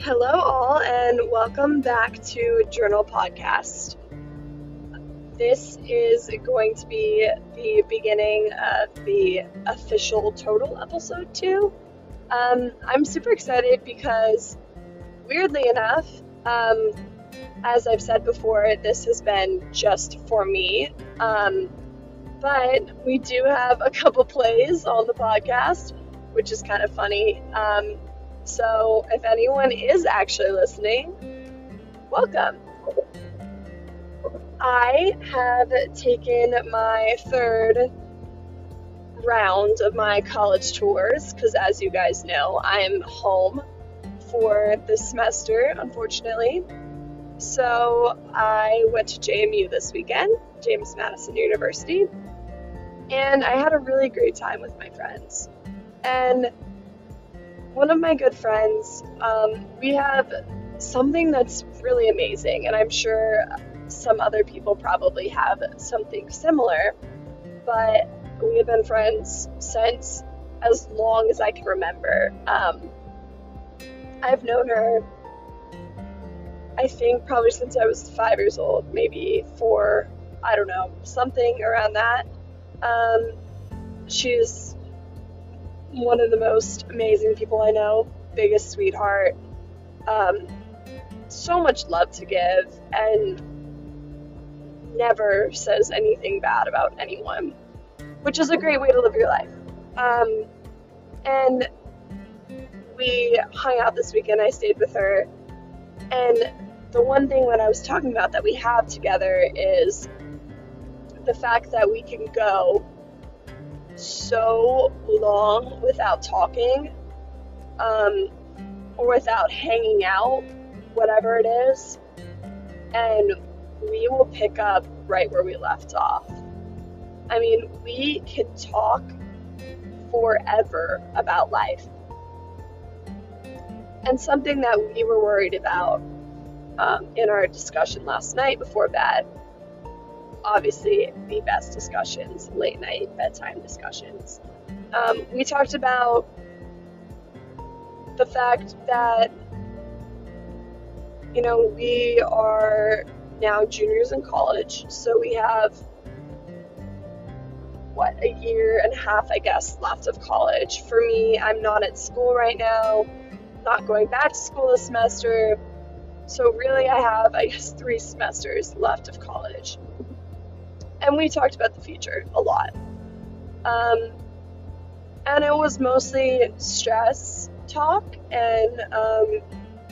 Hello, all, and welcome back to Journal Podcast. This is going to be the beginning of the official total episode two. Um, I'm super excited because, weirdly enough, um, as I've said before, this has been just for me. Um, but we do have a couple plays on the podcast, which is kind of funny. Um, so if anyone is actually listening, welcome. I have taken my third round of my college tours because, as you guys know, I'm home for this semester, unfortunately. So I went to JMU this weekend, James Madison University, and I had a really great time with my friends. And one of my good friends, um, we have something that's really amazing, and I'm sure some other people probably have something similar, but we have been friends since as long as I can remember. Um, I've known her, I think, probably since I was five years old, maybe four, I don't know, something around that. Um, she's one of the most amazing people I know, biggest sweetheart. Um, so much love to give, and never says anything bad about anyone, which is a great way to live your life. Um, and we hung out this weekend. I stayed with her, and the one thing that I was talking about that we have together is the fact that we can go so long without talking um, or without hanging out, whatever it is, and we will pick up right where we left off. I mean, we can talk forever about life. And something that we were worried about um, in our discussion last night before bed obviously the best discussions, late night bedtime discussions. Um, we talked about the fact that, you know, we are now juniors in college, so we have what a year and a half, I guess, left of college. For me, I'm not at school right now, not going back to school this semester. So, really, I have, I guess, three semesters left of college and we talked about the future a lot. Um, and it was mostly stress talk and um,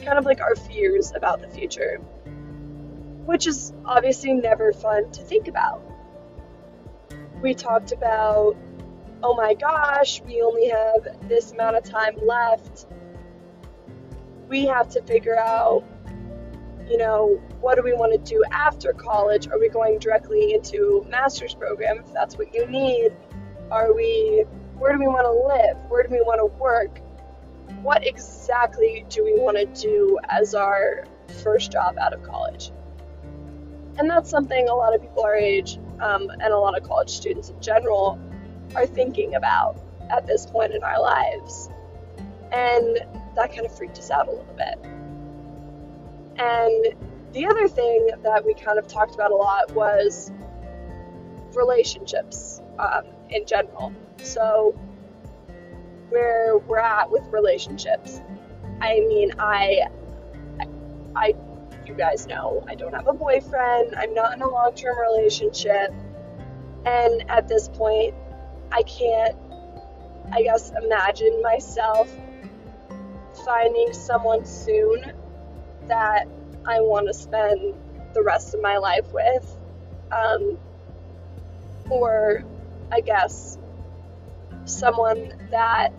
kind of like our fears about the future, which is obviously never fun to think about. We talked about, oh my gosh, we only have this amount of time left. We have to figure out you know, what do we want to do after college? Are we going directly into master's program if that's what you need? Are we where do we want to live? Where do we want to work? What exactly do we want to do as our first job out of college? And that's something a lot of people our age um, and a lot of college students in general are thinking about at this point in our lives. And that kind of freaked us out a little bit. And the other thing that we kind of talked about a lot was relationships um, in general. So, where we're at with relationships. I mean, I, I, you guys know, I don't have a boyfriend. I'm not in a long-term relationship, and at this point, I can't, I guess, imagine myself finding someone soon that I want to spend the rest of my life with. Um, or, I guess, someone that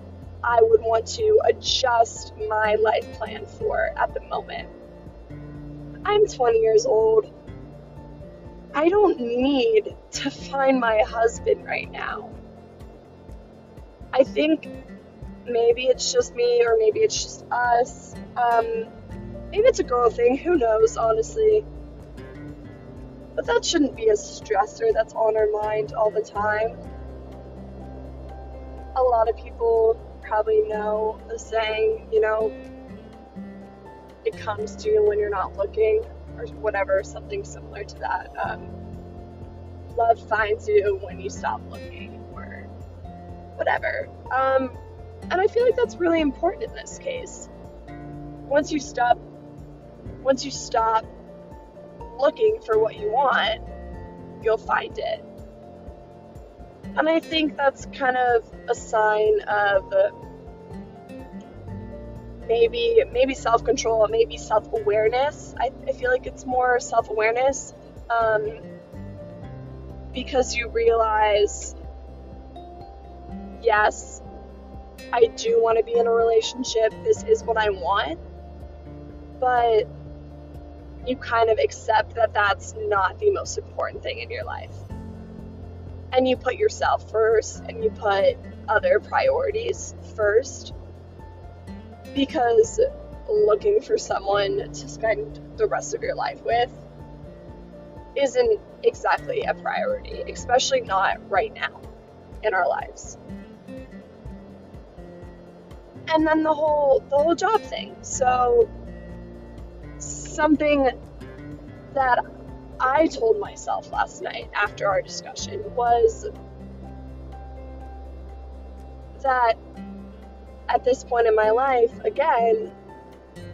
I would want to adjust my life plan for at the moment. I'm 20 years old. I don't need to find my husband right now. I think maybe it's just me or maybe it's just us. Um, Maybe it's a girl thing, who knows, honestly. But that shouldn't be a stressor that's on our mind all the time. A lot of people probably know the saying, you know, it comes to you when you're not looking, or whatever, something similar to that. Um, love finds you when you stop looking, or whatever. Um, and I feel like that's really important in this case. Once you stop, once you stop looking for what you want, you'll find it. And I think that's kind of a sign of maybe maybe self control, maybe self awareness. I, I feel like it's more self awareness um, because you realize, yes, I do want to be in a relationship. This is what I want, but you kind of accept that that's not the most important thing in your life. And you put yourself first and you put other priorities first because looking for someone to spend the rest of your life with isn't exactly a priority, especially not right now in our lives. And then the whole the whole job thing. So something that I told myself last night after our discussion was that at this point in my life, again,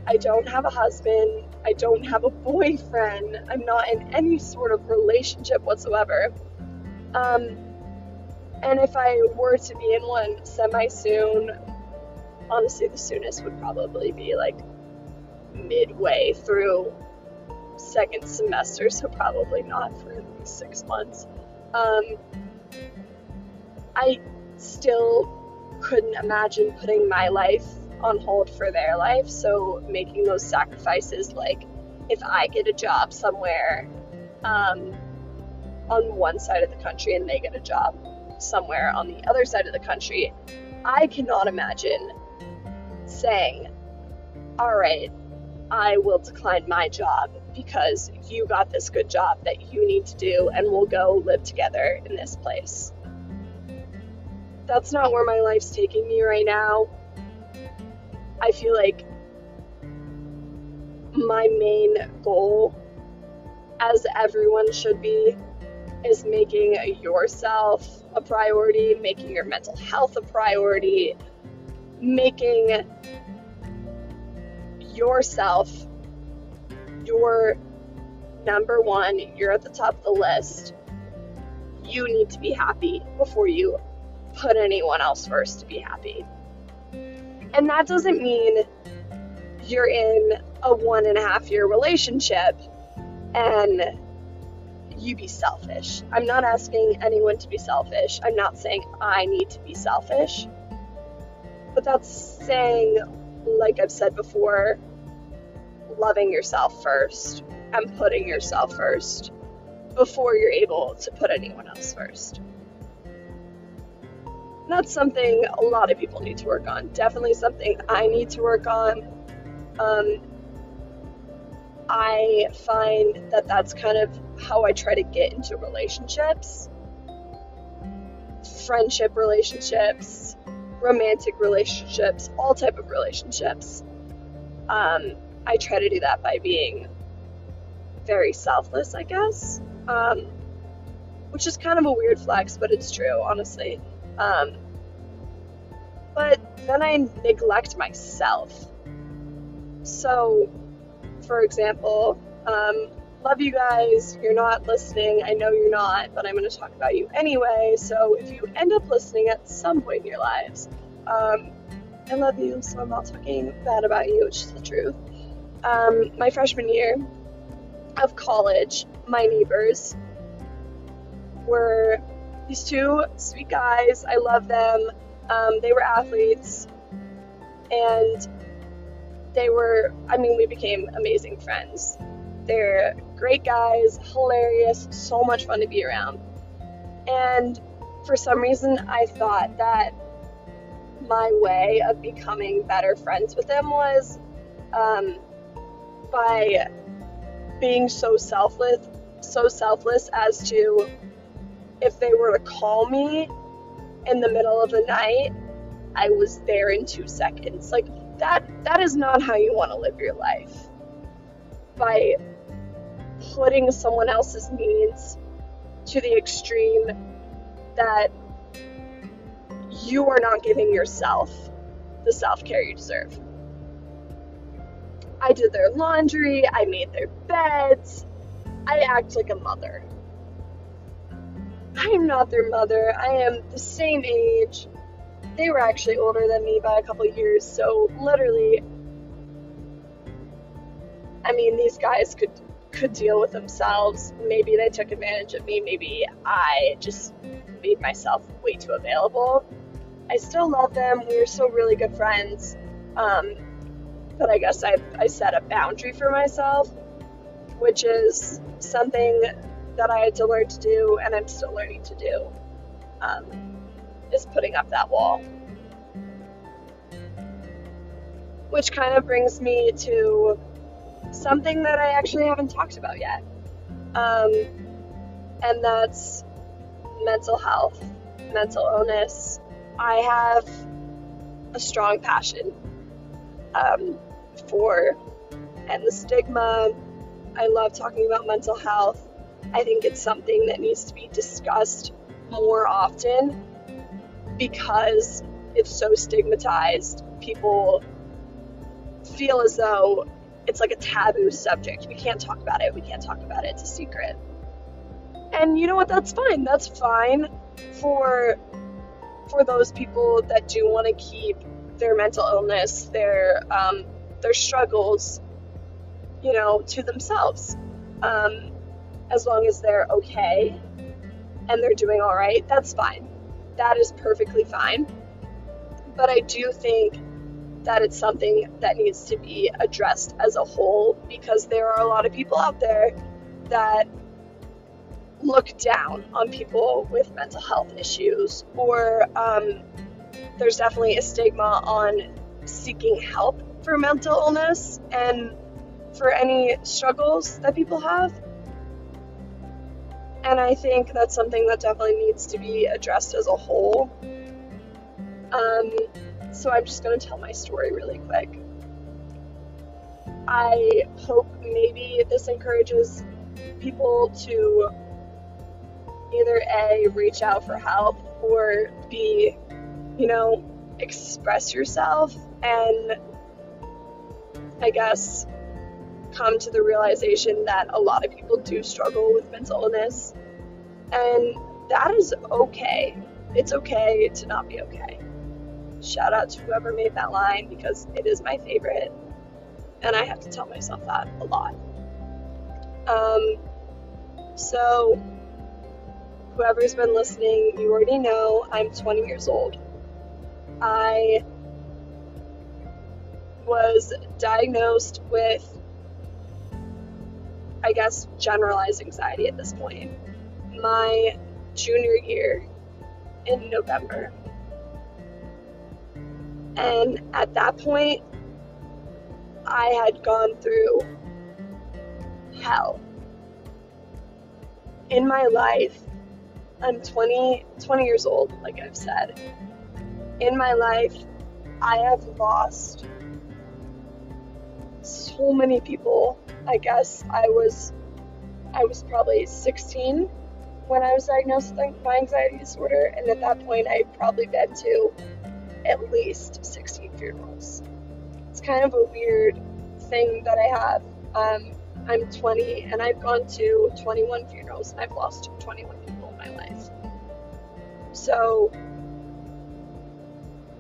I don't have a husband, I don't have a boyfriend, I'm not in any sort of relationship whatsoever. Um, and if I were to be in one semi soon, honestly, the soonest would probably be like midway through second semester, so probably not for at least six months. Um, I still couldn't imagine putting my life on hold for their life, so making those sacrifices, like if I get a job somewhere um, on one side of the country and they get a job somewhere on the other side of the country, I cannot imagine saying, All right, I will decline my job because you got this good job that you need to do, and we'll go live together in this place. That's not where my life's taking me right now. I feel like my main goal, as everyone should be, is making yourself a priority, making your mental health a priority, making yourself your number one, you're at the top of the list. You need to be happy before you put anyone else first to be happy. And that doesn't mean you're in a one and a half year relationship and you be selfish. I'm not asking anyone to be selfish. I'm not saying I need to be selfish. But that's saying, like I've said before, loving yourself first and putting yourself first before you're able to put anyone else first. That's something a lot of people need to work on. Definitely something I need to work on. Um, I find that that's kind of how I try to get into relationships friendship relationships romantic relationships all type of relationships um, I try to do that by being very selfless, I guess. Um, which is kind of a weird flex, but it's true, honestly. Um, but then I neglect myself. So, for example, um, love you guys. You're not listening. I know you're not, but I'm going to talk about you anyway. So, if you end up listening at some point in your lives, um, I love you, so I'm not talking bad about you, which is the truth um, my freshman year of college, my neighbors were these two sweet guys. I love them. Um, they were athletes, and they were, I mean, we became amazing friends. They're great guys, hilarious, so much fun to be around. And for some reason, I thought that my way of becoming better friends with them was um, by being so selfless, so selfless as to if they were to call me in the middle of the night, I was there in two seconds. Like that that is not how you want to live your life. By putting someone else's needs to the extreme that you are not giving yourself the self care you deserve. I did their laundry, I made their beds, I act like a mother. I am not their mother, I am the same age. They were actually older than me by a couple years, so literally, I mean, these guys could could deal with themselves. Maybe they took advantage of me. Maybe I just made myself way too available. I still love them. We are still really good friends. Um, but I guess I, I set a boundary for myself, which is something that I had to learn to do and I'm still learning to do, um, is putting up that wall. Which kind of brings me to something that I actually haven't talked about yet. Um, and that's mental health, mental illness. I have a strong passion um, for and the stigma. I love talking about mental health. I think it's something that needs to be discussed more often because it's so stigmatized. People feel as though it's like a taboo subject. We can't talk about it. We can't talk about it. It's a secret. And you know what? That's fine. That's fine for for those people that do want to keep their mental illness, their um, their struggles, you know, to themselves. Um, as long as they're okay and they're doing all right, that's fine. That is perfectly fine. But I do think that it's something that needs to be addressed as a whole because there are a lot of people out there that look down on people with mental health issues, or um, there's definitely a stigma on seeking help for mental illness and for any struggles that people have. And I think that's something that definitely needs to be addressed as a whole. Um, so I'm just going to tell my story really quick. I hope maybe this encourages people to either A, reach out for help, or B, you know, express yourself and I guess come to the realization that a lot of people do struggle with mental illness. And that is okay. It's okay to not be okay. Shout out to whoever made that line because it is my favorite. And I have to tell myself that a lot. Um, so, whoever's been listening, you already know I'm 20 years old. I was diagnosed with, I guess, generalized anxiety at this point. My junior year in November. And at that point, I had gone through hell. In my life, I'm 20, 20 years old, like I've said. In my life, I have lost so many people. I guess I was I was probably 16 when I was diagnosed with my anxiety disorder, and at that point, I probably been to at least 16 funerals. It's kind of a weird thing that I have. Um, I'm 20 and I've gone to 21 funerals and I've lost 21 people in my life. So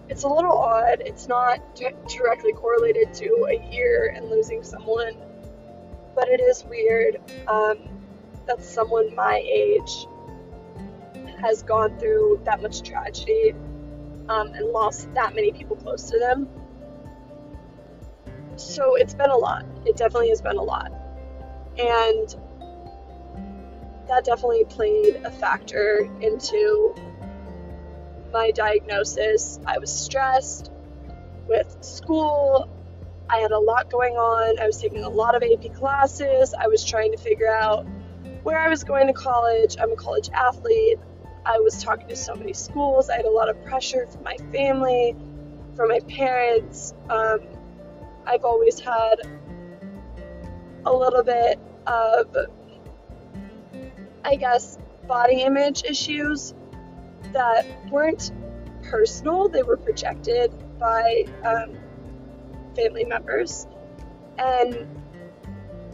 it's a little odd. It's not directly correlated to a year and losing someone, but it is weird um, that someone my age has gone through that much tragedy um, and lost that many people close to them. So it's been a lot. It definitely has been a lot. And that definitely played a factor into my diagnosis. I was stressed with school. I had a lot going on. I was taking a lot of AP classes. I was trying to figure out where I was going to college. I'm a college athlete. I was talking to so many schools. I had a lot of pressure from my family. from my parents. Um, I've always had a little bit of, I guess, body image issues that weren't personal, they were projected by um, family members. And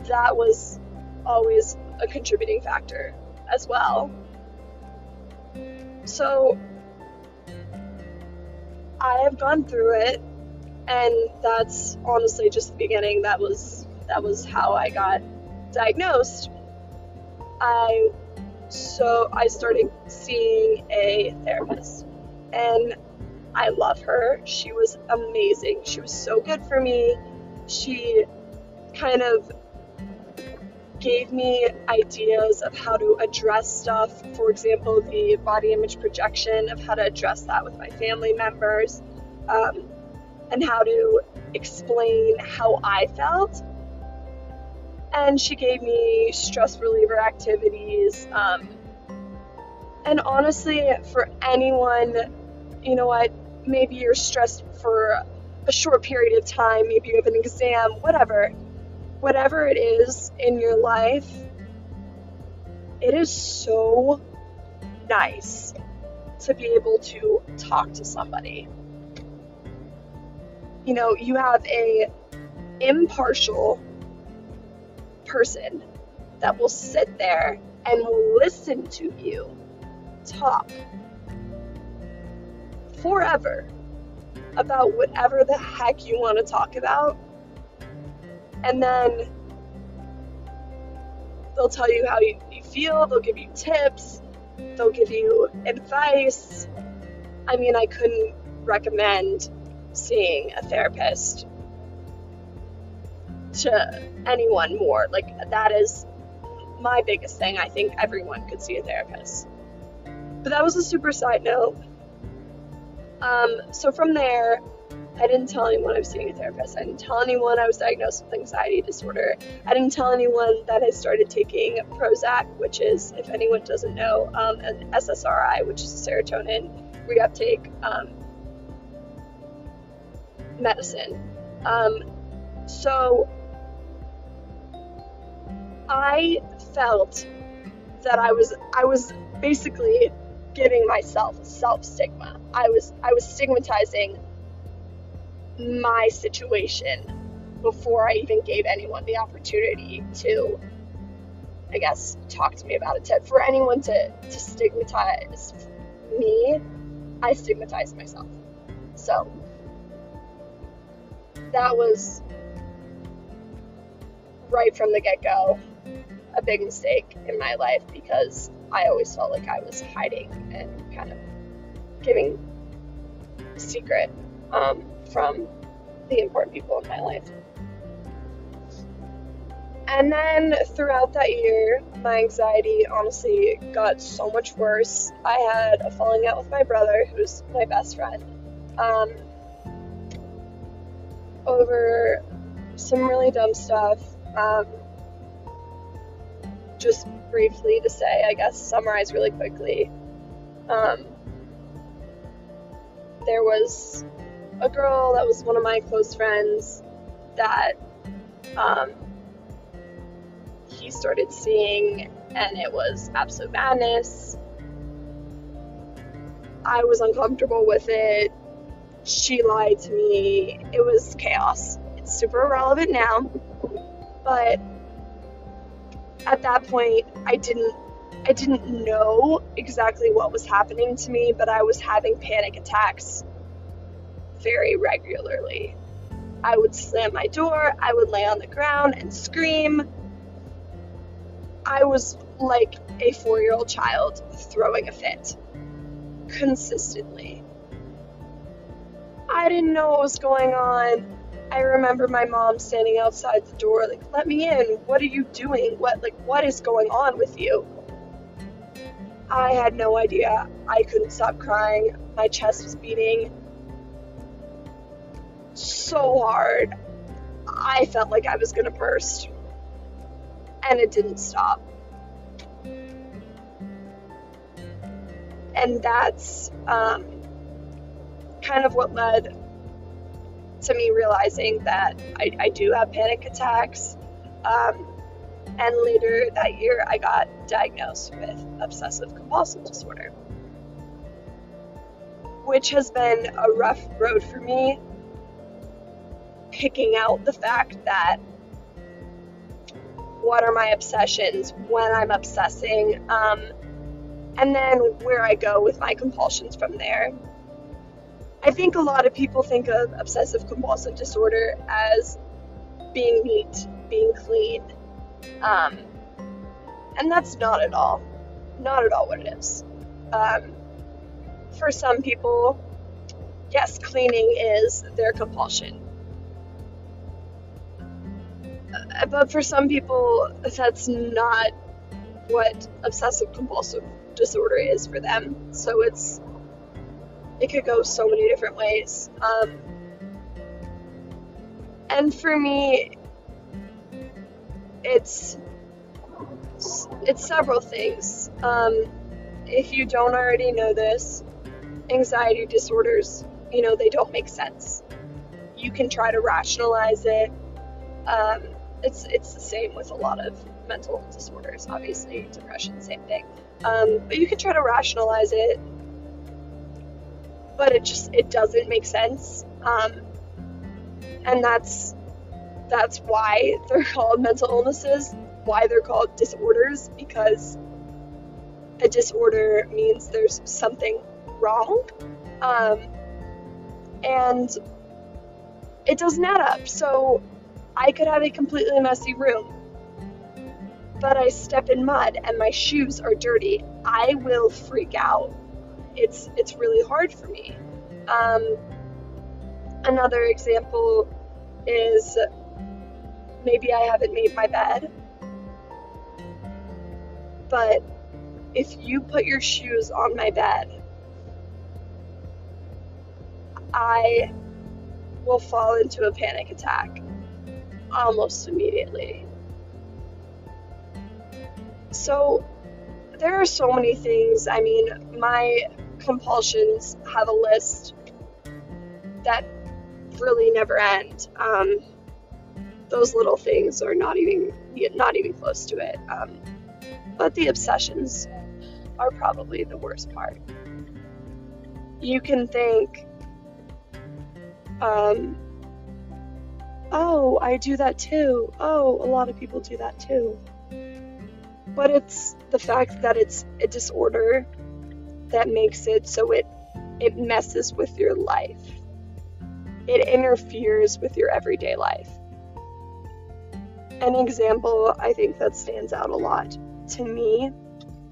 that was always a contributing factor as well. So I have gone through it and that's honestly just the beginning. That was that was how I got diagnosed. I so I started seeing a therapist and I love her. She was amazing. She was so good for me. She kind of gave me ideas of how to address stuff. For example, the body image projection, of how to address that with my family members, um, and how to explain how I felt. And she gave me stress reliever activities. Um, and honestly, for anyone, you know what, maybe you're stressed for a short period of time, maybe you have an exam, whatever whatever it is in your life, it is so nice to be able to talk to somebody. You know, you have a impartial person that will sit there and will listen to you talk forever about whatever the heck you want to talk about and then they'll tell you how you, you feel, they'll give you tips, they'll give you advice. I mean, I couldn't recommend seeing a therapist to anyone more. Like, that is my biggest thing. I think everyone could see a therapist. But that was a super side note. Um, so from there, I didn't tell anyone I was seeing a therapist. I didn't tell anyone I was diagnosed with anxiety disorder. I didn't tell anyone that I started taking Prozac, which is, if anyone doesn't know, um, an SSRI, which is a serotonin reuptake um, medicine. Um, so I felt that I was I was basically giving myself self stigma. I was I was stigmatizing my situation before I even gave anyone the opportunity to, I guess, talk to me about it. For anyone to, to stigmatize me, I stigmatized myself. So that was right from the get go a big mistake in my life because I always felt like I was hiding and kind of giving secret. Um, from the important people in my life. And then throughout that year, my anxiety honestly got so much worse. I had a falling out with my brother, who's my best friend, um, over some really dumb stuff. Um, just briefly to say, I guess, summarize really quickly. Um, there was a girl that was one of my close friends that um, he started seeing, and it was absolute madness. I was uncomfortable with it. She lied to me. It was chaos. It's super irrelevant now, but at that point, I didn't I didn't know exactly what was happening to me, but I was having panic attacks very regularly. I would slam my door, I would lay on the ground and scream. I was like a four year old child throwing a fit consistently. I didn't know what was going on. I remember my mom standing outside the door, like, let me in. What are you doing? What, like, what is going on with you? I had no idea. I couldn't stop crying. My chest was beating so hard. I felt like I was gonna burst. And it didn't stop. And that's um, kind of what led to me realizing that I, I do have panic attacks. Um, and later that year, I got diagnosed with obsessive compulsive disorder, which has been a rough road for me. Picking out the fact that what are my obsessions when I'm obsessing, um, and then where I go with my compulsions from there. I think a lot of people think of obsessive compulsive disorder as being neat, being clean. Um, and that's not at all, not at all what it is. Um, for some people, yes, cleaning is their compulsion. Uh, but for some people, that's not what obsessive compulsive disorder is for them. So it's it could go so many different ways. Um, and for me, it's it's several things. Um, if you don't already know this, anxiety disorders, you know, they don't make sense. You can try to rationalize it. Um, it's it's the same with a lot of mental disorders. Obviously, depression, same thing. Um, but you can try to rationalize it but it just it doesn't make sense. Um, and that's that's why they're called mental illnesses, why they're called disorders, because a disorder means there's something wrong. Um, and it doesn't add up. So I could have a completely messy room, but I step in mud and my shoes are dirty. I will freak out it's it's really hard for me. Um, another example is maybe I haven't made my bed, but if you put your shoes on my bed, I will fall into a panic attack almost immediately. So there are so many things. I mean, my compulsions have a list that really never end. Um, those little things are not even not even close to it. Um, but the obsessions are probably the worst part. You can think, um, oh, I do that too. Oh, a lot of people do that too. But it's the fact that it's a disorder that makes it so it it messes with your life. It interferes with your everyday life. An example I think that stands out a lot to me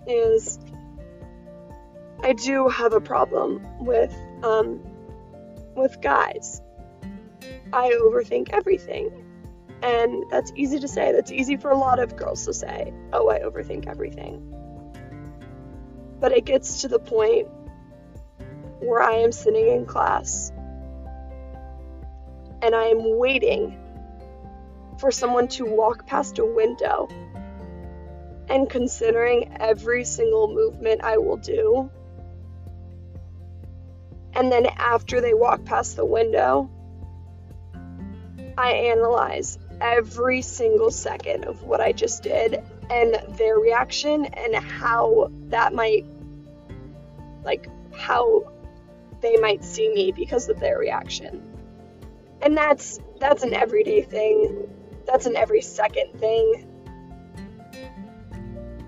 is I do have a problem with um, with guys. I overthink everything. And that's easy to say. That's easy for a lot of girls to say, oh, I overthink everything. But it gets to the point where I am sitting in class and I am waiting for someone to walk past a window and considering every single movement I will do. And then after they walk past the window, I analyze every single second of what I just did and their reaction and how that might like how they might see me because of their reaction. And that's that's an everyday thing. That's an every second thing.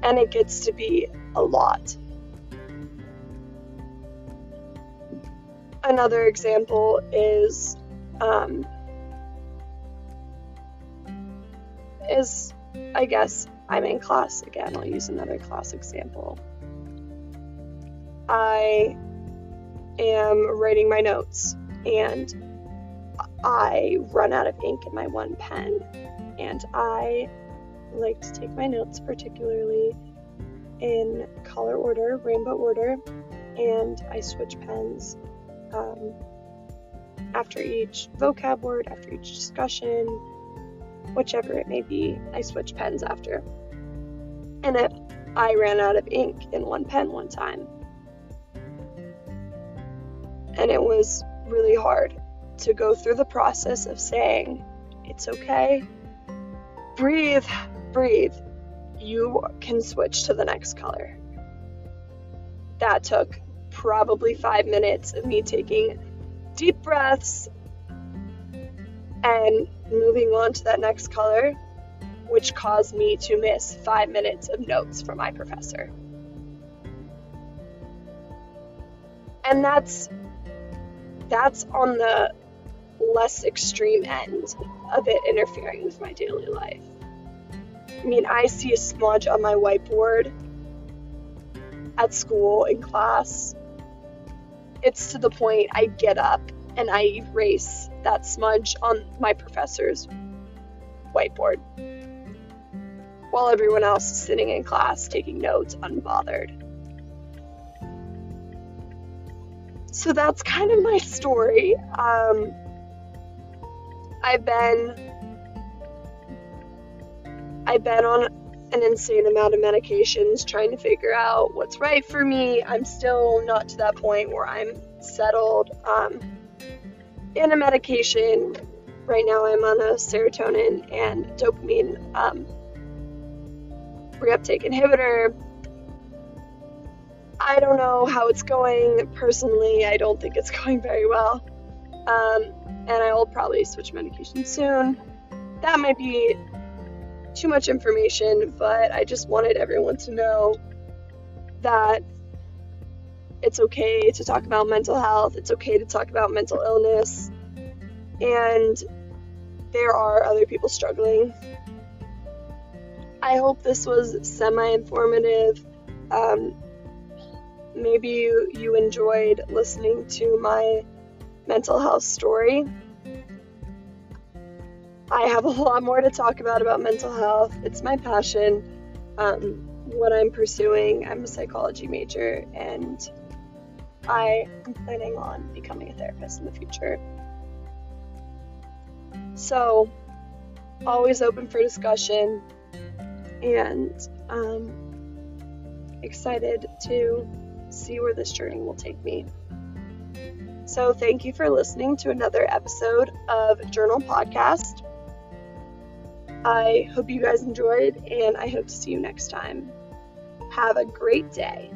And it gets to be a lot. Another example is um, is I guess I'm in class again. I'll use another class example. I am writing my notes and I run out of ink in my one pen. And I like to take my notes, particularly in color order, rainbow order, and I switch pens um, after each vocab word, after each discussion, whichever it may be, I switch pens after. And it, I ran out of ink in one pen one time. And it was really hard to go through the process of saying, It's okay, breathe, breathe, you can switch to the next color. That took probably five minutes of me taking deep breaths and moving on to that next color, which caused me to miss five minutes of notes from my professor. And that's that's on the less extreme end of it interfering with my daily life. I mean, I see a smudge on my whiteboard at school in class. It's to the point I get up and I erase that smudge on my professor's whiteboard while everyone else is sitting in class taking notes unbothered. So that's kind of my story. Um, I've been I've been on an insane amount of medications trying to figure out what's right for me. I'm still not to that point where I'm settled um, in a medication. Right now, I'm on a serotonin and dopamine um, reuptake inhibitor. I don't know how it's going. Personally, I don't think it's going very well. Um, and I will probably switch medication soon. That might be too much information, but I just wanted everyone to know that it's okay to talk about mental health, it's okay to talk about mental illness, and there are other people struggling. I hope this was semi informative. Um, maybe you, you enjoyed listening to my mental health story. I have a lot more to talk about about mental health. It's my passion. Um, what I'm pursuing. I'm a psychology major and I am planning on becoming a therapist in the future. So, always open for discussion and um, excited to see where this journey will take me. So, thank you for listening to another episode of Journal Podcast. I hope you guys enjoyed, and I hope to see you next time. Have a great day.